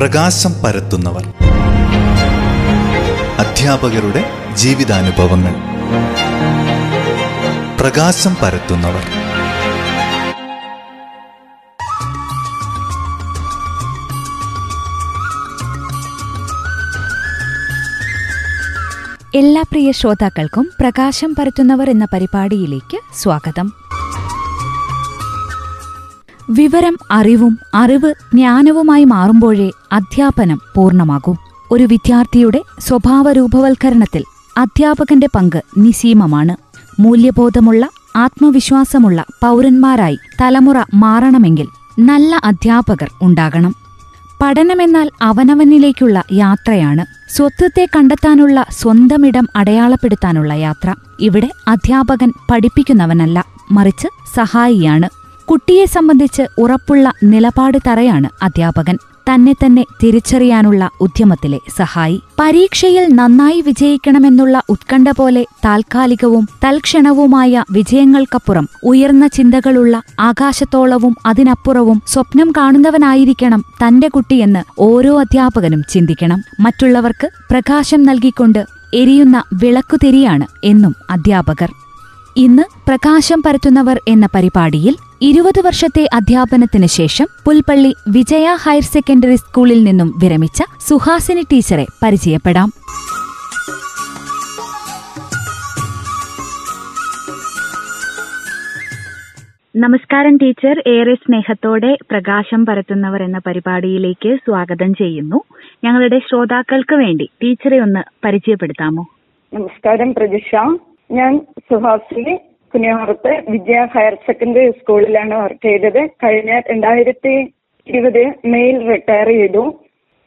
പ്രകാശം പരത്തുന്നവർ. അധ്യാപകരുടെ ജീവിതാനുഭവങ്ങൾ. പ്രകാശം പരത്തുന്നവർ. എല്ലാ പ്രിയ ശ്രോതാക്കൾക്കും പ്രകാശം പരത്തുന്നവർ എന്ന പരിപാടിയിലേക്ക് സ്വാഗതം. വിവരം അറിവും അറിവ് ജ്ഞാനവുമായി മാറുമ്പോഴേ അധ്യാപനം പൂർണമാകൂ. ഒരു വിദ്യാർത്ഥിയുടെ സ്വഭാവ രൂപവൽക്കരണത്തിൽ അധ്യാപകന്റെ പങ്ക് നിസീമമാണ്. മൂല്യബോധമുള്ള ആത്മവിശ്വാസമുള്ള പൗരന്മാരായി തലമുറ മാറണമെങ്കിൽ നല്ല അധ്യാപകർ ഉണ്ടാകണം. പഠനമെന്നാൽ അവനവനിലേക്കുള്ള യാത്രയാണ്. സ്വത്വത്തെ കണ്ടെത്താനുള്ള സ്വന്തമിടം അടയാളപ്പെടുത്താനുള്ള യാത്ര. ഇവിടെ അധ്യാപകൻ പഠിപ്പിക്കുന്നവനല്ല മറിച്ച് സഹായിയാണ്. കുട്ടിയെ സംബന്ധിച്ച് ഉറപ്പുള്ള നിലപാട് തറയാണ് അധ്യാപകൻ. തന്നെ തന്നെ തിരിച്ചറിയാനുള്ള ഉദ്യമത്തിലെ സഹായി. പരീക്ഷയിൽ നന്നായി വിജയിക്കണമെന്നുള്ള ഉത്കണ്ഠ പോലെ താൽക്കാലികവും തൽക്ഷണവുമായ വിജയങ്ങൾക്കപ്പുറം ഉയർന്ന ചിന്തകളുള്ള ആകാശത്തോളവും അതിനപ്പുറവും സ്വപ്നം കാണുന്നവനായിരിക്കണം തന്റെ കുട്ടിയെന്ന് ഓരോ അധ്യാപകനും ചിന്തിക്കണം. മറ്റുള്ളവർക്ക് പ്രകാശം നൽകിക്കൊണ്ട് എരിയുന്ന വിളക്കുതിരിയാണ് എന്നും അധ്യാപകർ. ഇന്ന് പ്രകാശം പരത്തുന്നവർ എന്ന പരിപാടിയിൽ ഇരുപത് വർഷത്തെ അധ്യാപനത്തിന് ശേഷം പുൽപ്പള്ളി വിജയ ഹയർ സെക്കൻഡറി സ്കൂളിൽ നിന്നും വിരമിച്ച സുഹാസിനി ടീച്ചറെ പരിചയപ്പെടാം. നമസ്കാരം ടീച്ചർ. ഏറെ സ്നേഹത്തോടെ പ്രകാശം പരത്തുന്നവർ എന്ന പരിപാടിയിലേക്ക് സ്വാഗതം ചെയ്യുന്നു. ഞങ്ങളുടെ ശ്രോതാക്കൾക്ക് വേണ്ടി ടീച്ചറെ ഒന്ന് പരിചയപ്പെടുത്താമോ? നമസ്കാരം പ്രജിഷ. ഞാൻ സുഹാസിനി കുനിയാറത്ത് വിജയ ഹയർ സെക്കൻഡറി സ്കൂളിലാണ് വർക്ക് ചെയ്തത്. കഴിഞ്ഞ രണ്ടായിരത്തി ഇരുപത് മെയിൽ റിട്ടയർ ചെയ്തു.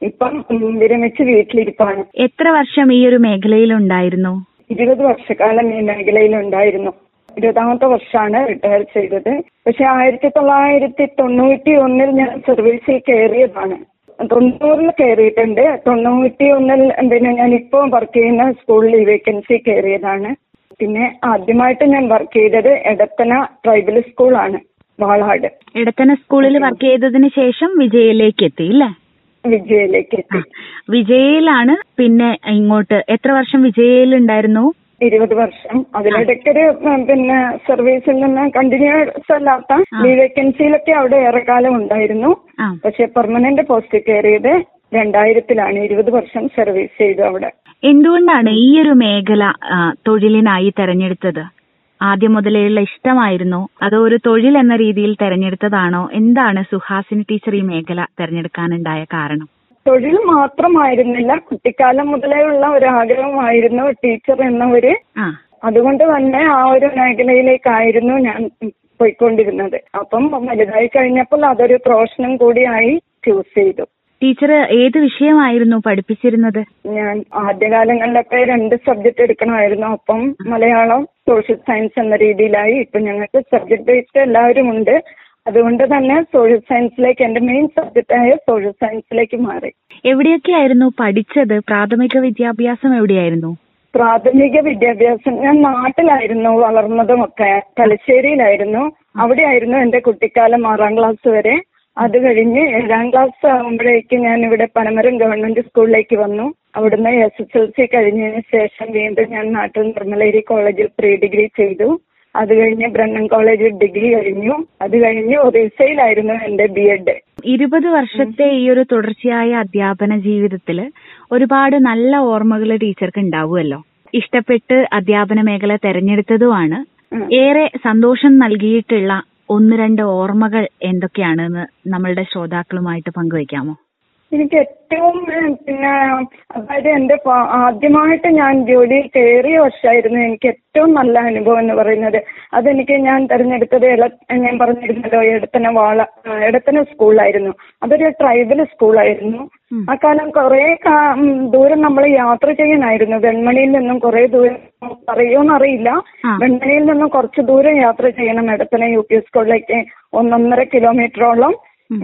ഇപ്പം വിരമിച്ച് വീട്ടിലിരിപ്പാണ്. എത്ര വർഷം ഈ ഒരു മേഖലയിൽ ഉണ്ടായിരുന്നു? ഇരുപത് വർഷക്കാലം ഈ മേഖലയിൽ ഉണ്ടായിരുന്നു. ഇരുപതാമത്തെ വർഷമാണ് റിട്ടയർ ചെയ്തത്. പക്ഷെ ആയിരത്തി തൊള്ളായിരത്തി തൊണ്ണൂറ്റി ഒന്നിൽ ഞാൻ സർവീസിൽ കയറിയതാണ്. തൊണ്ണൂറിൽ കയറിയിട്ടുണ്ട്. തൊണ്ണൂറ്റി ഒന്നിൽ പിന്നെ ഞാൻ ഇപ്പോൾ വർക്ക് ചെയ്യുന്ന സ്കൂളിൽ ഈ വേക്കൻസി കയറിയതാണ്. പിന്നെ ആദ്യമായിട്ട് ഞാൻ വർക്ക് ചെയ്തത് എടത്തന ട്രൈബൽ സ്കൂളാണ് വാളാട്. എടത്തന സ്കൂളിൽ വർക്ക് ചെയ്തതിന് ശേഷം വിജയയിലേക്ക് എത്തി അല്ലേ വിജയയിലേക്ക് എത്തി. വിജയയിലാണ് പിന്നെ ഇങ്ങോട്ട് എത്ര വർഷം വിജയയിൽ ഉണ്ടായിരുന്നു ഇരുപത് വർഷം. അതിനിടയ്ക്ക് ഒരു പിന്നെ സർവീസിൽ നിന്ന് കണ്ടിന്യൂസ് അല്ലാത്ത ഈ വേക്കൻസിയിലൊക്കെ അവിടെ ഏറെക്കാലം ഉണ്ടായിരുന്നു. പക്ഷെ പെർമനന്റ് പോസ്റ്റ് കയറിയത് രണ്ടായിരത്തിലാണ് ഇരുപത് വർഷം സർവീസ് ചെയ്തു അവിടെ. എന്തുകൊണ്ടാണ് ഈ ഒരു മേഖല തൊഴിലിനായി തെരഞ്ഞെടുത്തത്? ആദ്യം മുതലേയുള്ള ഇഷ്ടമായിരുന്നോ? അതോ ഒരു തൊഴിൽ എന്ന രീതിയിൽ തെരഞ്ഞെടുത്തതാണോ? എന്താണ് സുഹാസിനി ടീച്ചർ ഈ മേഖല തെരഞ്ഞെടുക്കാനുണ്ടായ കാരണം? തൊഴിൽ മാത്രമായിരുന്നില്ല. കുട്ടിക്കാലം മുതലേ ഉള്ള ഒരു ആഗ്രഹമായിരുന്നു ടീച്ചർ എന്ന ഒരു അതുകൊണ്ട് തന്നെ ആ ഒരു മേഖലയിലേക്കായിരുന്നു ഞാൻ പോയിക്കൊണ്ടിരുന്നത്. അപ്പം വലുതായി കഴിഞ്ഞപ്പോൾ അതൊരു പ്രൊഫഷനും കൂടിയായി ചൂസ് ചെയ്തു. ടീച്ചർ ഏത് വിഷയമായിരുന്നു പഠിപ്പിച്ചിരുന്നത്? ഞാൻ ആദ്യകാലങ്ങളിലൊക്കെ രണ്ട് സബ്ജക്ട് എടുക്കണമായിരുന്നു. അപ്പം മലയാളം സോഷ്യൽ സയൻസ് എന്ന രീതിയിലായി ഇപ്പൊ ഞങ്ങൾക്ക് സബ്ജക്ട് ബേസ്ഡ് എല്ലാവരും ഉണ്ട്. അതുകൊണ്ട് തന്നെ സോഷ്യൽ സയൻസിലേക്ക് എന്റെ മെയിൻ സബ്ജക്റ്റായ സോഷ്യൽ സയൻസിലേക്ക് മാറി. എവിടെയൊക്കെ ആയിരുന്നു പഠിച്ചത്? പ്രാഥമിക വിദ്യാഭ്യാസം എവിടെയായിരുന്നു? പ്രാഥമിക വിദ്യാഭ്യാസം ഞാൻ നാട്ടിലായിരുന്നു വളർന്നതുമൊക്കെ. തലശ്ശേരിയിലായിരുന്നു. അവിടെയായിരുന്നു എന്റെ കുട്ടിക്കാലം ആറാം ക്ലാസ് വരെ. അത് കഴിഞ്ഞ് ഏഴാം ക്ലാസ് ആകുമ്പോഴേക്കും ഞാൻ ഇവിടെ പനമരം ഗവൺമെന്റ് സ്കൂളിലേക്ക് വന്നു. അവിടുന്ന് എസ് എസ് എൽ സി കഴിഞ്ഞതിന് ശേഷം വീണ്ടും ഞാൻ നാട്ടിൽ നിർമ്മലേരി കോളേജിൽ പ്രീ ഡിഗ്രി ചെയ്തു. അത് കഴിഞ്ഞ് ബ്രണ്ണൻ കോളേജിൽ ഡിഗ്രി കഴിഞ്ഞു. അത് കഴിഞ്ഞ് ഒറീസയിലായിരുന്നു എന്റെ ബി എഡ് ഇരുപത് വർഷത്തെ ഈ ഒരു തുടർച്ചയായ അധ്യാപന ജീവിതത്തിൽ ഒരുപാട് നല്ല ഓർമ്മകൾ ടീച്ചർക്ക് ഉണ്ടാവുമല്ലോ. ഇഷ്ടപ്പെട്ട് അധ്യാപന മേഖല തെരഞ്ഞെടുത്തതുമാണ്. ഏറെ സന്തോഷം നൽകിയിട്ടുള്ള ഒന്ന് രണ്ട് ഓർമ്മകൾ എന്തൊക്കെയാണെന്ന് നമ്മളുടെ ശ്രോതാക്കളുമായിട്ട് പങ്കുവയ്ക്കാമോ? എനിക്ക് ഏറ്റവും പിന്നെ അതായത് എന്റെ ആദ്യമായിട്ട് ഞാൻ ജോലി കയറിയ വർഷമായിരുന്നു എനിക്ക് ഏറ്റവും നല്ല അനുഭവം എന്ന് പറയുന്നത്. അതെനിക്ക് ഞാൻ തെരഞ്ഞെടുത്തത് ഞാൻ പറഞ്ഞിരുന്നല്ലോ എടത്തന വാള എടത്തന സ്കൂളായിരുന്നു അതൊരു ട്രൈബൽ സ്കൂളായിരുന്നു. ഉം. ആ കാലം കുറെ ദൂരം നമ്മൾ യാത്ര ചെയ്യാനായിരുന്നു. വെൺമണിയിൽ നിന്നും കുറെ ദൂരം അറിയോന്നറിയില്ല. വെൺമണിയിൽ നിന്നും കുറച്ച് ദൂരം യാത്ര ചെയ്യണം. എടത്തന യു പി സ്കൂളിലേക്ക് ഒന്നൊന്നര കിലോമീറ്ററോളം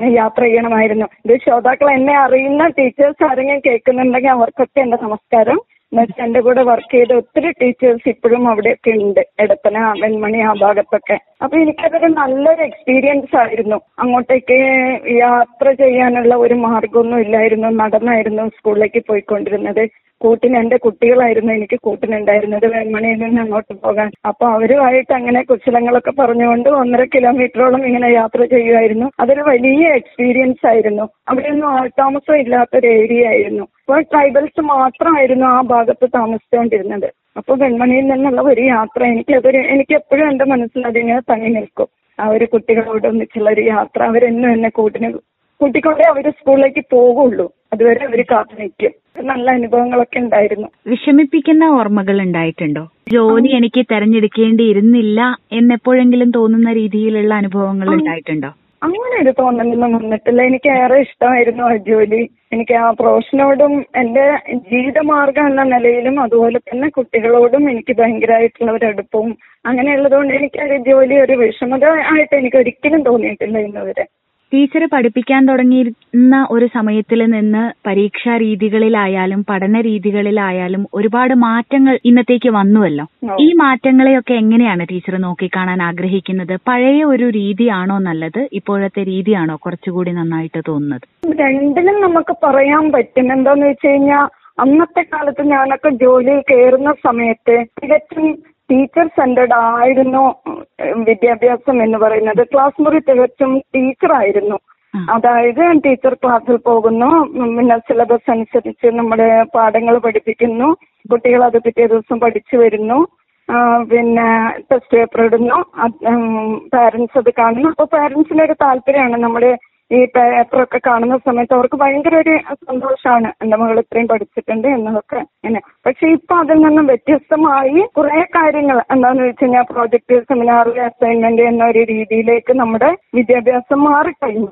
യാത്ര ചെയ്യണമായിരുന്നു. ഇത് ശ്രോതാക്കൾ എന്നെ അറിയുന്ന ടീച്ചേഴ്സ് ആരെങ്കിലും കേൾക്കുന്നുണ്ടെങ്കിൽ അവർക്കൊക്കെ എന്റെ നമസ്കാരം. എന്നുവെച്ചാൽ എന്റെ കൂടെ വർക്ക് ചെയ്ത ഒത്തിരി ടീച്ചേഴ്സ് ഇപ്പോഴും അവിടെയൊക്കെ ഉണ്ട്. എടപ്പന വെൺമണി ആ ഭാഗത്തൊക്കെ. അപ്പൊ എനിക്കതൊരു നല്ലൊരു എക്സ്പീരിയൻസ് ആയിരുന്നു. അങ്ങോട്ടേക്ക് യാത്ര ചെയ്യാനുള്ള ഒരു മാർഗമൊന്നും ഇല്ലായിരുന്നു. നടന്നായിരുന്നു സ്കൂളിലേക്ക് പോയിക്കൊണ്ടിരുന്നത്. കൂട്ടിന് എന്റെ കുട്ടികളായിരുന്നു എനിക്ക് കൂട്ടിനുണ്ടായിരുന്നത് വെൺമണിയിൽ നിന്ന് അങ്ങോട്ട് പോകാൻ. അപ്പൊ അവരുമായിട്ട് അങ്ങനെ കുശലങ്ങളൊക്കെ പറഞ്ഞുകൊണ്ട് ഒന്നര കിലോമീറ്ററോളം ഇങ്ങനെ യാത്ര ചെയ്യുമായിരുന്നു അതൊരു വലിയ എക്സ്പീരിയൻസ് ആയിരുന്നു. അവിടെയൊന്നും ആൾതാമസം ഇല്ലാത്തൊരു ഏരിയ ആയിരുന്നു. അപ്പോൾ ട്രൈബൽസ് മാത്രമായിരുന്നു ആ ഭാഗത്ത് താമസിച്ചുകൊണ്ടിരുന്നത് അപ്പൊ വെൺമണിയിൽ നിന്നുള്ള ഒരു യാത്ര എനിക്ക് അതൊരു എനിക്ക് എപ്പോഴും എന്റെ മനസ്സിൽ അതിങ്ങനെ തങ്ങി നിൽക്കും. ആ ഒരു കുട്ടികളോട് ഒന്നിച്ചുള്ള ഒരു യാത്ര. അവരെന്നും എന്നെ കൂട്ടിന് കൂട്ടിക്കൊണ്ടേ അവർ സ്കൂളിലേക്ക് പോകുള്ളൂ. അതുവരെ അവർ കാത്തു നിൽക്കും നല്ല അനുഭവങ്ങളൊക്കെ ഉണ്ടായിരുന്നു. വിഷമിപ്പിക്കുന്ന ഓർമ്മകൾ ഉണ്ടായിട്ടുണ്ടോ? ജോലി എനിക്ക് തെരഞ്ഞെടുക്കേണ്ടിയിരുന്നില്ല എന്നെപ്പോഴെങ്കിലും തോന്നുന്ന രീതിയിലുള്ള അനുഭവങ്ങൾ ഉണ്ടായിട്ടുണ്ടോ? അങ്ങനെ ഒരു തോന്നലൊന്നും വന്നിട്ടില്ല. എനിക്ക് ഏറെ ഇഷ്ടമായിരുന്നു ആ ജോലി. എനിക്ക് ആ പ്രൊഫഷനോടും എന്റെ ജീവിതമാർഗം എന്ന നിലയിലും അതുപോലെ തന്നെ കുട്ടികളോടും എനിക്ക് ഭയങ്കരമായിട്ടുള്ള ഒരു അടുപ്പവും അങ്ങനെയുള്ളതുകൊണ്ട് എനിക്ക് ആ ഒരു ജോലി ഒരു വിഷമത ആയിട്ട് എനിക്ക് ഒരിക്കലും തോന്നിയിട്ടില്ല ഇന്നുവരെ. ടീച്ചർ പഠിപ്പിക്കാൻ തുടങ്ങിയിരുന്ന ഒരു സമയത്തിൽ നിന്ന് പരീക്ഷാ രീതികളിലായാലും പഠന രീതികളിലായാലും ഒരുപാട് മാറ്റങ്ങൾ ഇന്നത്തേക്ക് വന്നുവല്ലോ. ഈ മാറ്റങ്ങളെയൊക്കെ എങ്ങനെയാണ് ടീച്ചർ നോക്കിക്കാണാൻ ആഗ്രഹിക്കുന്നത്? പഴയ ഒരു രീതിയാണോ നല്ലത്? ഇപ്പോഴത്തെ രീതിയാണോ കുറച്ചുകൂടി നന്നായിട്ട് തോന്നുന്നത്? രണ്ടിലും നമുക്ക് പറയാൻ പറ്റും. എന്താന്ന് വെച്ച് കഴിഞ്ഞാൽ അന്നത്തെ കാലത്ത് ഞാനൊക്കെ ജോലിയിൽ കയറുന്ന സമയത്ത് തികച്ചും ടീച്ചർ സെന്റർഡ് ആയിരുന്നു വിദ്യാഭ്യാസം എന്ന് പറയുന്നത്. ക്ലാസ് മുറി തികച്ചും ടീച്ചറായിരുന്നു ആയിരുന്നു. അതായത് ടീച്ചർ ക്ലാസ്സിൽ പോകുന്നു പിന്നെ സിലബസ് അനുസരിച്ച് നമ്മുടെ പാഠങ്ങൾ പഠിപ്പിക്കുന്നു കുട്ടികൾ അത് പിറ്റേ ദിവസം പഠിച്ചു വരുന്നു പിന്നെ ടെസ്റ്റ് പേപ്പർ ഇടുന്നു പാരന്റ്സ് അത് കാണുന്നു. അപ്പൊ പാരന്റ്സിന് ഒരു താല്പര്യമാണ് നമ്മുടെ ഈ പേപ്പറൊക്കെ കാണുന്ന സമയത്ത് അവർക്ക് ഭയങ്കര ഒരു സന്തോഷമാണ് എന്റെ മകൾ ഇത്രയും പഠിച്ചിട്ടുണ്ട് എന്നതൊക്കെ ഇങ്ങനെ. പക്ഷെ ഇപ്പൊ അതിൽ നിന്നും വ്യത്യസ്തമായി കുറെ കാര്യങ്ങൾ എന്താന്ന് വെച്ച് കഴിഞ്ഞാൽ പ്രോജക്ട് സെമിനാർ അസൈൻമെന്റ് എന്നൊരു രീതിയിലേക്ക് നമ്മുടെ വിദ്യാഭ്യാസം മാറിക്കഴിഞ്ഞു.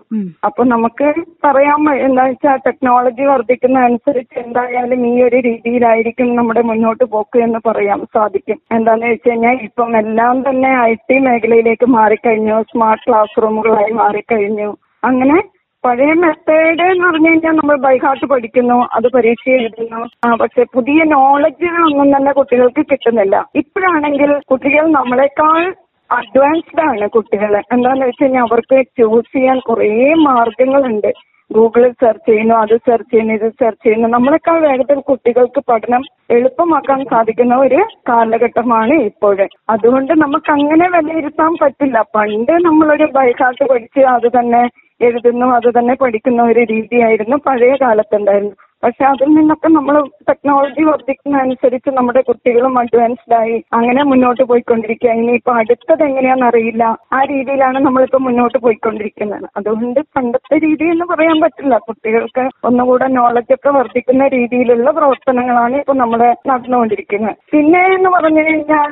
അപ്പൊ നമുക്ക് പറയാൻ എന്താ വെച്ചാൽ ടെക്നോളജി വർദ്ധിക്കുന്ന അനുസരിച്ച് എന്തായാലും ഈ ഒരു രീതിയിലായിരിക്കും നമ്മുടെ മുന്നോട്ട് പോക്ക് എന്ന് പറയാൻ സാധിക്കും. എന്താന്ന് വെച്ച് കഴിഞ്ഞാൽ ഇപ്പം എല്ലാം തന്നെ ഐ ടി മേഖലയിലേക്ക് മാറിക്കഴിഞ്ഞു. സ്മാർട്ട് ക്ലാസ് റൂമുകളായി മാറിക്കഴിഞ്ഞു. അങ്ങനെ പഴയ മെത്തേഡ് എന്ന് പറഞ്ഞു കഴിഞ്ഞാൽ നമ്മൾ ബൈഹാർട്ട് പഠിക്കുന്നു അത് പരീക്ഷ എഴുതുന്നു. പക്ഷെ പുതിയ നോളജുകളൊന്നും തന്നെ കുട്ടികൾക്ക് കിട്ടുന്നില്ല. ഇപ്പോഴാണെങ്കിൽ കുട്ടികൾ നമ്മളെക്കാൾ അഡ്വാൻസ്ഡ് ആണ് കുട്ടികൾ. എന്താന്ന് വെച്ച് കഴിഞ്ഞാൽ അവർക്ക് ചൂസ് ചെയ്യാൻ കുറേ മാർഗങ്ങളുണ്ട്. ഗൂഗിളിൽ സെർച്ച് ചെയ്യുന്നു അത് സെർച്ച് ചെയ്യുന്നു ഇത് സെർച്ച് ചെയ്യുന്നു. നമ്മളെക്കാൾ വേഗത്തിൽ കുട്ടികൾക്ക് പഠനം എളുപ്പമാക്കാൻ സാധിക്കുന്ന ഒരു കാലഘട്ടമാണ് ഇപ്പോൾ അതുകൊണ്ട് നമുക്ക് അങ്ങനെ വിലയിരുത്താൻ പറ്റില്ല. പണ്ട് നമ്മളൊരു ബൈഹാർട്ട് പഠിച്ച് അത് തന്നെ എഴുതുന്നു. അത് തന്നെ പഠിക്കുന്ന ഒരു രീതിയായിരുന്നു. പഴയ കാലത്തുണ്ടായിരുന്നു. പക്ഷെ അതിൽ നിന്നൊക്കെ നമ്മൾ ടെക്നോളജി വർദ്ധിക്കുന്ന അനുസരിച്ച് നമ്മുടെ കുട്ടികളും അഡ്വാൻസ്ഡ് ആയി അങ്ങനെ മുന്നോട്ട് പോയിക്കൊണ്ടിരിക്കുക. ഇനിയിപ്പോ അടുത്തത് എങ്ങനെയാണെന്ന് അറിയില്ല. ആ രീതിയിലാണ് നമ്മളിപ്പോ മുന്നോട്ട് പോയിക്കൊണ്ടിരിക്കുന്നത്. അതുകൊണ്ട് പണ്ടത്തെ രീതി എന്ന് പറയാൻ പറ്റില്ല. കുട്ടികൾക്ക് ഒന്നുകൂടെ നോളജ് ഒക്കെ വർദ്ധിക്കുന്ന രീതിയിലുള്ള പ്രവർത്തനങ്ങളാണ് ഇപ്പൊ നമ്മൾ നടന്നുകൊണ്ടിരിക്കുന്നത്. പിന്നെ എന്ന് പറഞ്ഞു കഴിഞ്ഞാൽ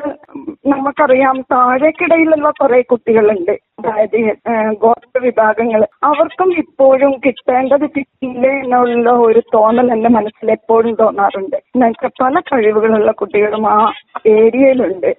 നമുക്കറിയാം താഴേക്കിടയിലുള്ള കുറെ കുട്ടികളുണ്ട്. അതായത് ഗോത്ര വിഭാഗങ്ങൾ. അവർക്കും ഇപ്പോഴും കിട്ടേണ്ടത് കിട്ടിയില്ലേ എന്നുള്ള ഒരു തോന്നൽ എന്റെ മനസ്സിൽ എപ്പോഴും തോന്നാറുണ്ട്. എന്നുവെച്ചാൽ പല കഴിവുകളുള്ള കുട്ടികളും ആ ഏരിയയിലുണ്ട്.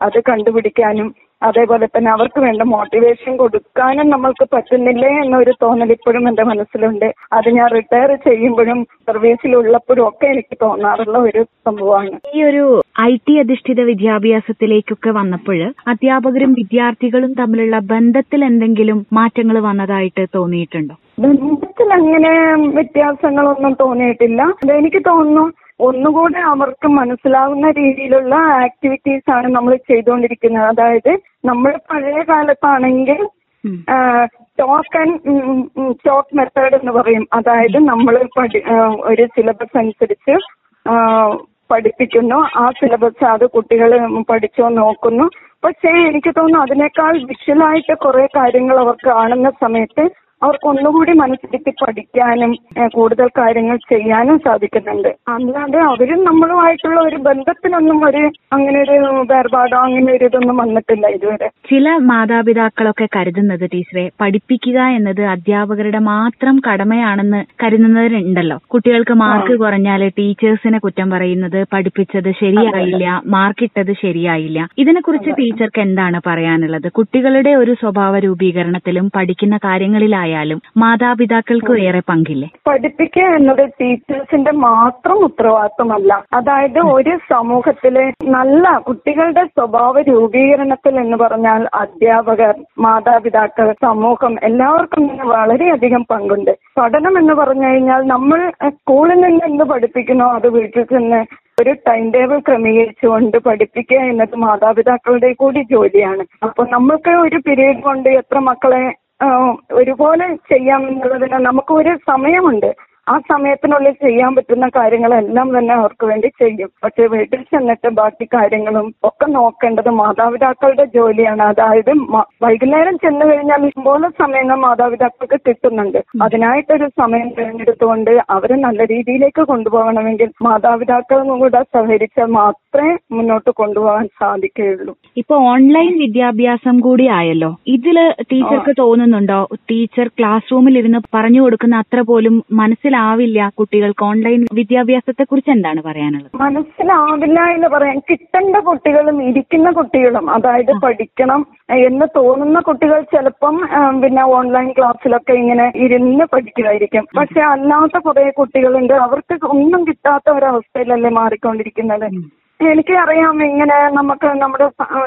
അത് കണ്ടുപിടിക്കാനും അതേപോലെ തന്നെ അവർക്ക് വേണ്ട മോട്ടിവേഷൻ കൊടുക്കാനും നമ്മൾക്ക് പറ്റുന്നില്ലേ എന്നൊരു തോന്നൽ ഇപ്പോഴും എന്റെ മനസ്സിലുണ്ട്. അത് ഞാൻ റിട്ടയർ ചെയ്യുമ്പോഴും സർവീസിലുള്ളപ്പോഴും ഒക്കെ എനിക്ക് തോന്നാറുള്ള ഒരു സംഭവമാണ്. ഈ ഒരു ഐ ടി അധിഷ്ഠിത വിദ്യാഭ്യാസത്തിലേക്കൊക്കെ വന്നപ്പോൾ അധ്യാപകരും വിദ്യാർത്ഥികളും തമ്മിലുള്ള ബന്ധത്തിൽ എന്തെങ്കിലും മാറ്റങ്ങൾ വന്നതായിട്ട് തോന്നിയിട്ടുണ്ടോ? ബന്ധത്തിൽ അങ്ങനെ വ്യത്യാസങ്ങളൊന്നും തോന്നിയിട്ടില്ല. എനിക്ക് തോന്നുന്നു ഒന്നുകൂടെ അവർക്ക് മനസ്സിലാവുന്ന രീതിയിലുള്ള ആക്ടിവിറ്റീസ് ആണ് നമ്മൾ ചെയ്തുകൊണ്ടിരിക്കുന്നത്. അതായത് നമ്മൾ പഴയ കാലത്താണെങ്കിൽ. ടോക്ക് ആൻഡ് ടോക്ക് മെത്തേഡ് എന്ന് പറയും. അതായത് നമ്മൾ ഒരു സിലബസ് അനുസരിച്ച് പഠിപ്പിക്കുന്നു. ആ സിലബസ് അത് കുട്ടികൾ പഠിച്ചോ നോക്കുന്നു. പക്ഷേ എനിക്ക് തോന്നുന്നു അതിനേക്കാൾ വിഷ്വലായിട്ട് കുറെ കാര്യങ്ങൾ അവർ കാണുന്ന സമയത്ത് അവർക്ക് ഒന്നുകൂടി മനസ്സിലേക്ക് പഠിക്കാനും കൂടുതൽ കാര്യങ്ങൾ ചെയ്യാനും സാധിക്കുന്നുണ്ട്. അല്ലാതെ അവരും നമ്മളുമായിട്ടുള്ള ഒരു ബന്ധത്തിനൊന്നും ഒരു അങ്ങനെ ഒരു വേർപാടോ അങ്ങനെ ഒരു ഇതൊന്നും വന്നിട്ടില്ല ഇതുവരെ. ചില മാതാപിതാക്കളൊക്കെ കരുതുന്നത് ടീച്ചറെ പഠിപ്പിക്കുക എന്നത് അധ്യാപകരുടെ മാത്രം കടമയാണെന്ന് കരുതുന്നവരുണ്ടല്ലോ. കുട്ടികൾക്ക് മാർക്ക് കുറഞ്ഞാൽ ടീച്ചേഴ്സിനെ കുറ്റം പറയുന്നത് പഠിപ്പിച്ചത് ശരിയായില്ല മാർക്കിട്ടത് ശരിയായില്ല. ഇതിനെക്കുറിച്ച് ടീച്ചർക്ക് എന്താണ് പറയാനുള്ളത്? കുട്ടികളുടെ ഒരു സ്വഭാവ രൂപീകരണത്തിലും പഠിക്കുന്ന കാര്യങ്ങളിലായാലും ആയാലും മാതാപിതാക്കൾക്ക് ഏറെ പങ്കില്ലേ? പഠിപ്പിക്കുക എന്നത് ടീച്ചേഴ്സിന്റെ മാത്രം ഉത്തരവാദിത്വമല്ല അതായത് ഒരു സമൂഹത്തിലെ നല്ല കുട്ടികളുടെ സ്വഭാവ രൂപീകരണത്തിൽ എന്ന് പറഞ്ഞാൽ അധ്യാപകർ മാതാപിതാക്കൾ സമൂഹം എല്ലാവർക്കും തന്നെ വളരെയധികം പങ്കുണ്ട്. പഠനം എന്ന് പറഞ്ഞു കഴിഞ്ഞാൽ നമ്മൾ സ്കൂളിൽ നിന്ന് എന്ത് പഠിപ്പിക്കണോ അത് വീട്ടിൽ ചെന്ന് ഒരു ടൈം ടേബിൾ ക്രമീകരിച്ചുകൊണ്ട് പഠിപ്പിക്കുക എന്നത് മാതാപിതാക്കളുടെ കൂടി ജോലിയാണ്. അപ്പൊ നമ്മൾക്ക് ഒരു പീരീഡ് കൊണ്ട് എത്ര മക്കളെ ഒരുപോലെ ചെയ്യാമെന്നുള്ളതിന് നമുക്ക് ഒരു സമയമുണ്ട്. ആ സമയത്തിനുള്ളിൽ ചെയ്യാൻ പറ്റുന്ന കാര്യങ്ങളെല്ലാം തന്നെ അവർക്ക് വേണ്ടി ചെയ്യും. പക്ഷെ വീട്ടിൽ ചെന്നിട്ട് ബാക്കി കാര്യങ്ങളും ഒക്കെ നോക്കേണ്ടത് മാതാപിതാക്കളുടെ ജോലിയാണ്. അതായത് വൈകുന്നേരം ചെന്ന് കഴിഞ്ഞാൽ ഇതുപോലെ സമയങ്ങൾ മാതാപിതാക്കൾക്ക് കിട്ടുന്നുണ്ട്. അതിനായിട്ടൊരു സമയം തിരഞ്ഞെടുത്തുകൊണ്ട് അവരെ നല്ല രീതിയിലേക്ക് കൊണ്ടുപോകണമെങ്കിൽ മാതാപിതാക്കളും കൂടെ സഹകരിച്ചാൽ മാത്രമേ മുന്നോട്ട് കൊണ്ടുപോകാൻ സാധിക്കുകയുള്ളൂ. ഇപ്പൊ ഓൺലൈൻ വിദ്യാഭ്യാസം കൂടി ആയല്ലോ. ഇതിൽ ടീച്ചർക്ക് തോന്നുന്നുണ്ടോ? ടീച്ചർ ക്ലാസ് റൂമിൽ ഇരുന്ന് പറഞ്ഞു കൊടുക്കുന്ന അത്ര പോലും മനസ്സിലാവില്ല കുട്ടികൾക്ക് ഓൺലൈൻ വിദ്യാഭ്യാസത്തെ കുറിച്ച് എന്താണ് പറയാനുള്ളത്? മനസ്സിലാവില്ല എന്ന് പറയാൻ കിട്ടേണ്ട കുട്ടികളും ഇരിക്കുന്ന കുട്ടികളും അതായത് പഠിക്കണം എന്ന് തോന്നുന്ന കുട്ടികൾ ചിലപ്പം പിന്നെ ഓൺലൈൻ ക്ലാസ്സിലൊക്കെ ഇങ്ങനെ ഇരുന്ന് പഠിക്കുമായിരിക്കും പക്ഷെ അല്ലാത്ത കുറെ കുട്ടികളുണ്ട്. അവർക്ക് ഒന്നും കിട്ടാത്ത ഒരവസ്ഥയിലല്ലേ മാറിക്കൊണ്ടിരിക്കുന്നത്. എനിക്ക് അറിയാം ഇങ്ങനെ നമുക്ക് നമ്മുടെ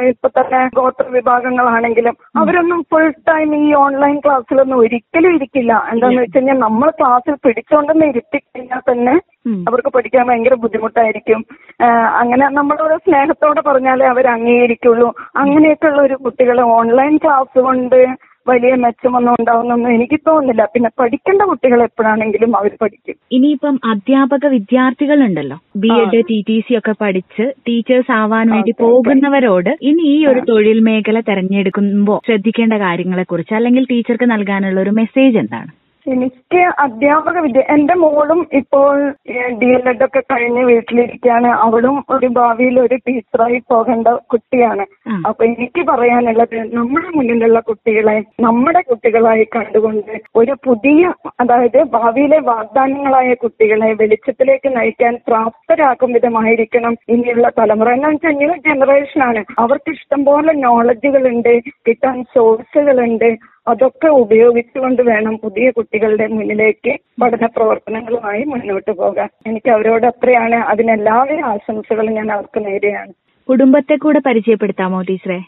ഇപ്പൊ തന്നെ ഗോത്ര വിഭാഗങ്ങളാണെങ്കിലും അവരൊന്നും ഫുൾ ടൈം ഈ ഓൺലൈൻ ക്ലാസ്സിലൊന്നും ഒരിക്കലും ഇരിക്കില്ല. എന്താന്ന് വെച്ച് കഴിഞ്ഞാൽ നമ്മൾ ക്ലാസ്സിൽ പിടിച്ചോണ്ടെന്ന് ഇരുത്തി കഴിഞ്ഞാൽ തന്നെ അവർക്ക് പഠിക്കാൻ ഭയങ്കര ബുദ്ധിമുട്ടായിരിക്കും. അങ്ങനെ നമ്മളോട് സ്നേഹത്തോടെ പറഞ്ഞാലേ അവർ അംഗീകരിക്കുള്ളൂ അങ്ങനെയൊക്കെയുള്ള ഒരു കുട്ടികൾ ഓൺലൈൻ ക്ലാസ് കൊണ്ട് വലിയ മെച്ചമൊന്നും ഉണ്ടാവുന്നൊന്നും എനിക്ക് തോന്നുന്നില്ല. പിന്നെ പഠിക്കേണ്ട കുട്ടികൾ എപ്പോഴാണെങ്കിലും അവർ പഠിക്കും. ഇനിയിപ്പം അധ്യാപക വിദ്യാർത്ഥികൾ ഉണ്ടല്ലോ B Ed T T C ഒക്കെ പഠിച്ച് ടീച്ചേഴ്സ് ആവാൻ വേണ്ടി പോകുന്നവരോട് ഇനി ഈ ഒരു തൊഴിൽ മേഖല തെരഞ്ഞെടുക്കുമ്പോൾ ശ്രദ്ധിക്കേണ്ട കാര്യങ്ങളെ കുറിച്ച് അല്ലെങ്കിൽ ടീച്ചർക്ക് നൽകാനുള്ള ഒരു മെസ്സേജ് എന്താണ്? എനിക്ക് അധ്യാപക വിദ്യ എന്റെ മോളും ഇപ്പോൾ ഡി എൽ എഡ് ഒക്കെ കഴിഞ്ഞ് വീട്ടിലിരിക്കുകയാണ്. അവളും ഒരു ഭാവിയിൽ ഒരു ടീച്ചറായി പോകേണ്ട കുട്ടിയാണ്. അപ്പൊ എനിക്ക് പറയാനുള്ളത് നമ്മുടെ മുന്നിലുള്ള കുട്ടികളെ നമ്മുടെ കുട്ടികളായി കണ്ടുകൊണ്ട് ഒരു പുതിയ അതായത് ഭാവിയിലെ വാഗ്ദാനങ്ങളായ കുട്ടികളെ വെളിച്ചത്തിലേക്ക് നയിക്കാൻ പ്രാപ്തരാക്കും വിധമായിരിക്കണം ഇനിയുള്ള തലമുറ. എന്ന് വെച്ചാൽ ന്യൂ ജനറേഷനാണ്. അവർക്ക് ഇഷ്ടംപോലെ നോളജുകളുണ്ട് കിട്ടാൻ സോഴ്സുകളുണ്ട് അതൊക്കെ ഉപയോഗിച്ചുകൊണ്ട് വേണം പുതിയ കുട്ടികളുടെ മുന്നിലേക്ക് പഠന പ്രവർത്തനങ്ങളുമായി മുന്നോട്ട് പോകാൻ. എനിക്ക് അവരോട് അത്രയാണ് അതിനെല്ലാവിധ ആശംസകളും ഞാൻ അവർക്ക് നേരെയാണ് കുടുംബത്തെ കൂടെ പരിചയപ്പെടുത്താമോ ടീച്ചറെ?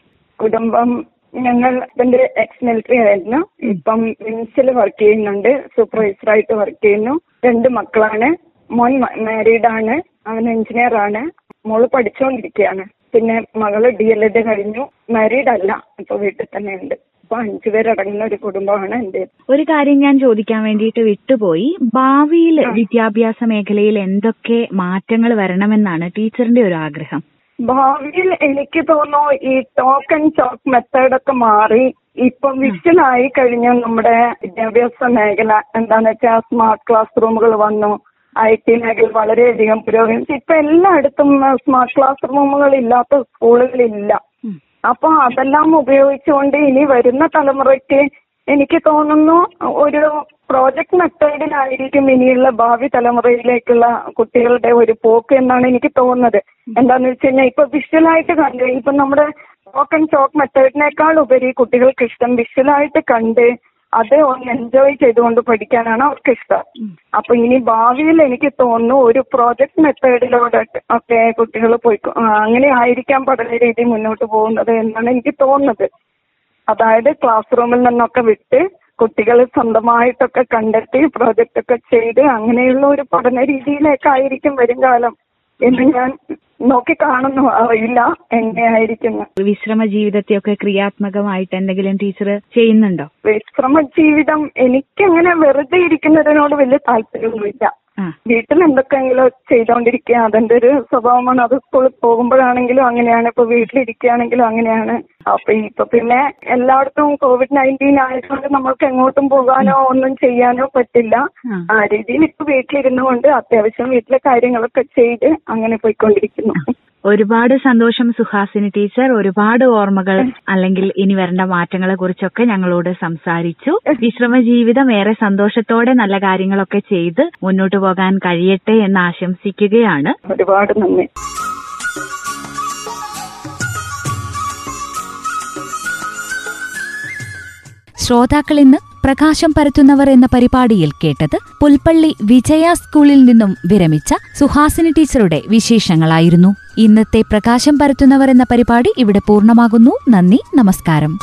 കുടുംബം ഞങ്ങൾ ഹസ്ബൻഡ് എക്സ് മിലിറ്ററി ആയിരുന്നു ഇപ്പം വിംസിൽ വർക്ക് ചെയ്യുന്നുണ്ട് സൂപ്പർവൈസറായിട്ട് വർക്ക് ചെയ്യുന്നു. രണ്ട് മക്കളാണ്. മോൻ മാരീഡ് ആണ്. അവൻ എഞ്ചിനീയർ ആണ്. മോൾ പഠിച്ചുകൊണ്ടിരിക്കുകയാണ് പിന്നെ മകൾ ഡി എൽ എഡ് കഴിഞ്ഞു. മാരീഡ് അല്ല. ഇപ്പൊ വീട്ടിൽ തന്നെ ഉണ്ട് അപ്പൊ അഞ്ചു പേരടങ്ങുന്ന ഒരു കുടുംബമാണ് എന്റെ ഒരു കാര്യം ഞാൻ ചോദിക്കാൻ വേണ്ടിയിട്ട് വിട്ടുപോയി. ഭാവിയിൽ വിദ്യാഭ്യാസ മേഖലയിൽ എന്തൊക്കെ മാറ്റങ്ങൾ വരണമെന്നാണ് ടീച്ചറിന്റെ ഒരു ആഗ്രഹം. ഭാവിയിൽ എനിക്ക് തോന്നുന്നു ഈ ടോക്ക് ആൻഡ് ചോക്ക് മെത്തേഡൊക്കെ മാറി ഇപ്പം വിഷനായി കഴിഞ്ഞു നമ്മുടെ വിദ്യാഭ്യാസ മേഖല എന്താന്ന് വെച്ചാൽ സ്മാർട്ട് ക്ലാസ് റൂമുകൾ വന്നു. ഐ ടി മേഖല വളരെയധികം പുരോഗമിച്ചു. ഇപ്പൊ എല്ലായിടത്തും സ്മാർട്ട് ക്ലാസ് റൂമുകൾ ഇല്ലാത്ത സ്കൂളുകളില്ല. അപ്പൊ അതെല്ലാം ഉപയോഗിച്ചുകൊണ്ട് ഇനി വരുന്ന തലമുറയ്ക്ക് എനിക്ക് തോന്നുന്നു ഒരു പ്രോജക്ട് മെത്തേഡിലായിരിക്കും ഇനിയുള്ള ഭാവി തലമുറയിലേക്കുള്ള കുട്ടികളുടെ ഒരു പോക്ക് എന്നാണ് എനിക്ക് തോന്നുന്നത്. എന്താന്ന് വെച്ച് കഴിഞ്ഞാൽ ഇപ്പൊ വിഷ്വലായിട്ട് കണ്ട് ഇപ്പൊ നമ്മുടെ ടോക്ക് ആൻഡ് ചോക്ക് മെത്തേഡിനേക്കാൾ ഉപരി കുട്ടികൾക്ക് ഇഷ്ടം വിഷ്വലായിട്ട് കണ്ട് അത് ഒന്ന് എൻജോയ് ചെയ്തുകൊണ്ട് പഠിക്കാനാണ് അവർക്ക് ഇഷ്ടം അപ്പൊ ഇനി ഭാവിയിൽ എനിക്ക് തോന്നുന്നു ഒരു പ്രോജക്ട് മെത്തേഡിലൂടെ ഒക്കെ കുട്ടികൾ പോയി അങ്ങനെ ആയിരിക്കാം പഠന രീതി മുന്നോട്ട് പോകുന്നത് എന്നാണ് എനിക്ക് തോന്നുന്നത്. അതായത് ക്ലാസ് റൂമിൽ നിന്നൊക്കെ വിട്ട് കുട്ടികൾ സ്വന്തമായിട്ടൊക്കെ കണ്ടെത്തി പ്രോജക്റ്റ് ഒക്കെ ചെയ്ത് അങ്ങനെയുള്ള ഒരു പഠന രീതിയിലേക്കായിരിക്കും വരും കാലം. എന്ന് ഞാൻ നോക്കി കാണുന്നു. അറിയില്ല എങ്ങനെയായിരിക്കുന്നു വിശ്രമ ജീവിതത്തെയൊക്കെ ക്രിയാത്മകമായിട്ട് എന്തെങ്കിലും ടീച്ചർ ചെയ്യുന്നുണ്ടോ? വിശ്രമ ജീവിതം എനിക്കങ്ങനെ വെറുതെ ഇരിക്കുന്നതിനോട് വലിയ താല്പര്യമൊന്നുമില്ല. വീട്ടിൽ എന്തൊക്കെയെങ്കിലും ചെയ്തോണ്ടിരിക്കുക. അതെന്റെ ഒരു സ്വഭാവമാണ്. അത് സ്കൂളിൽ പോകുമ്പോഴാണെങ്കിലും അങ്ങനെയാണ്. ഇപ്പൊ വീട്ടിലിരിക്കുകയാണെങ്കിലും അങ്ങനെയാണ്. അപ്പൊ ഇപ്പൊ പിന്നെ എല്ലായിടത്തും കോവിഡ് നയന്റീൻ ആയതുകൊണ്ട് നമ്മൾക്ക് എങ്ങോട്ടും പോകാനോ ഒന്നും ചെയ്യാനോ പറ്റില്ല. ആ. രീതിയിൽ ഇപ്പൊ വീട്ടിലിരുന്നു കൊണ്ട് അത്യാവശ്യം വീട്ടിലെ കാര്യങ്ങളൊക്കെ ചെയ്ത് അങ്ങനെ പോയിക്കൊണ്ടിരിക്കുന്നു. ഒരുപാട് സന്തോഷം സുഹാസിനി ടീച്ചർ. ഒരുപാട് ഓർമ്മകൾ അല്ലെങ്കിൽ ഇനി വരേണ്ട മാറ്റങ്ങളെ കുറിച്ചൊക്കെ ഞങ്ങളോട് സംസാരിച്ചു. വിശ്രമ ജീവിതം ഏറെ സന്തോഷത്തോടെ നല്ല കാര്യങ്ങളൊക്കെ ചെയ്ത് മുന്നോട്ട് പോകാൻ കഴിയട്ടെ എന്ന് ആശംസിക്കുകയാണ്. ഒരുപാട് നന്ദി. ശ്രോതാക്കൾ ഇന്ന് പ്രകാശം പരത്തുന്നവർ എന്ന പരിപാടിയിൽ കേട്ടത് പുൽപ്പള്ളി വിജയ സ്കൂളിൽ നിന്നും വിരമിച്ച സുഹാസിനി ടീച്ചറുടെ വിശേഷങ്ങളായിരുന്നു. ഇന്നത്തെ പ്രകാശം പരത്തുന്നവർ എന്ന പരിപാടി ഇവിടെ പൂർണമാകുന്നു. നന്ദി നമസ്കാരം.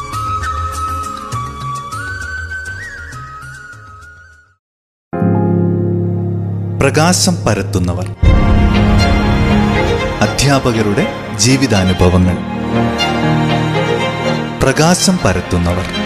പ്രകാശം പരത്തുന്നവർ. അധ്യാപകരുടെ ജീവിതാനുഭവങ്ങൾ. പ്രകാശം പരത്തുന്നവർ.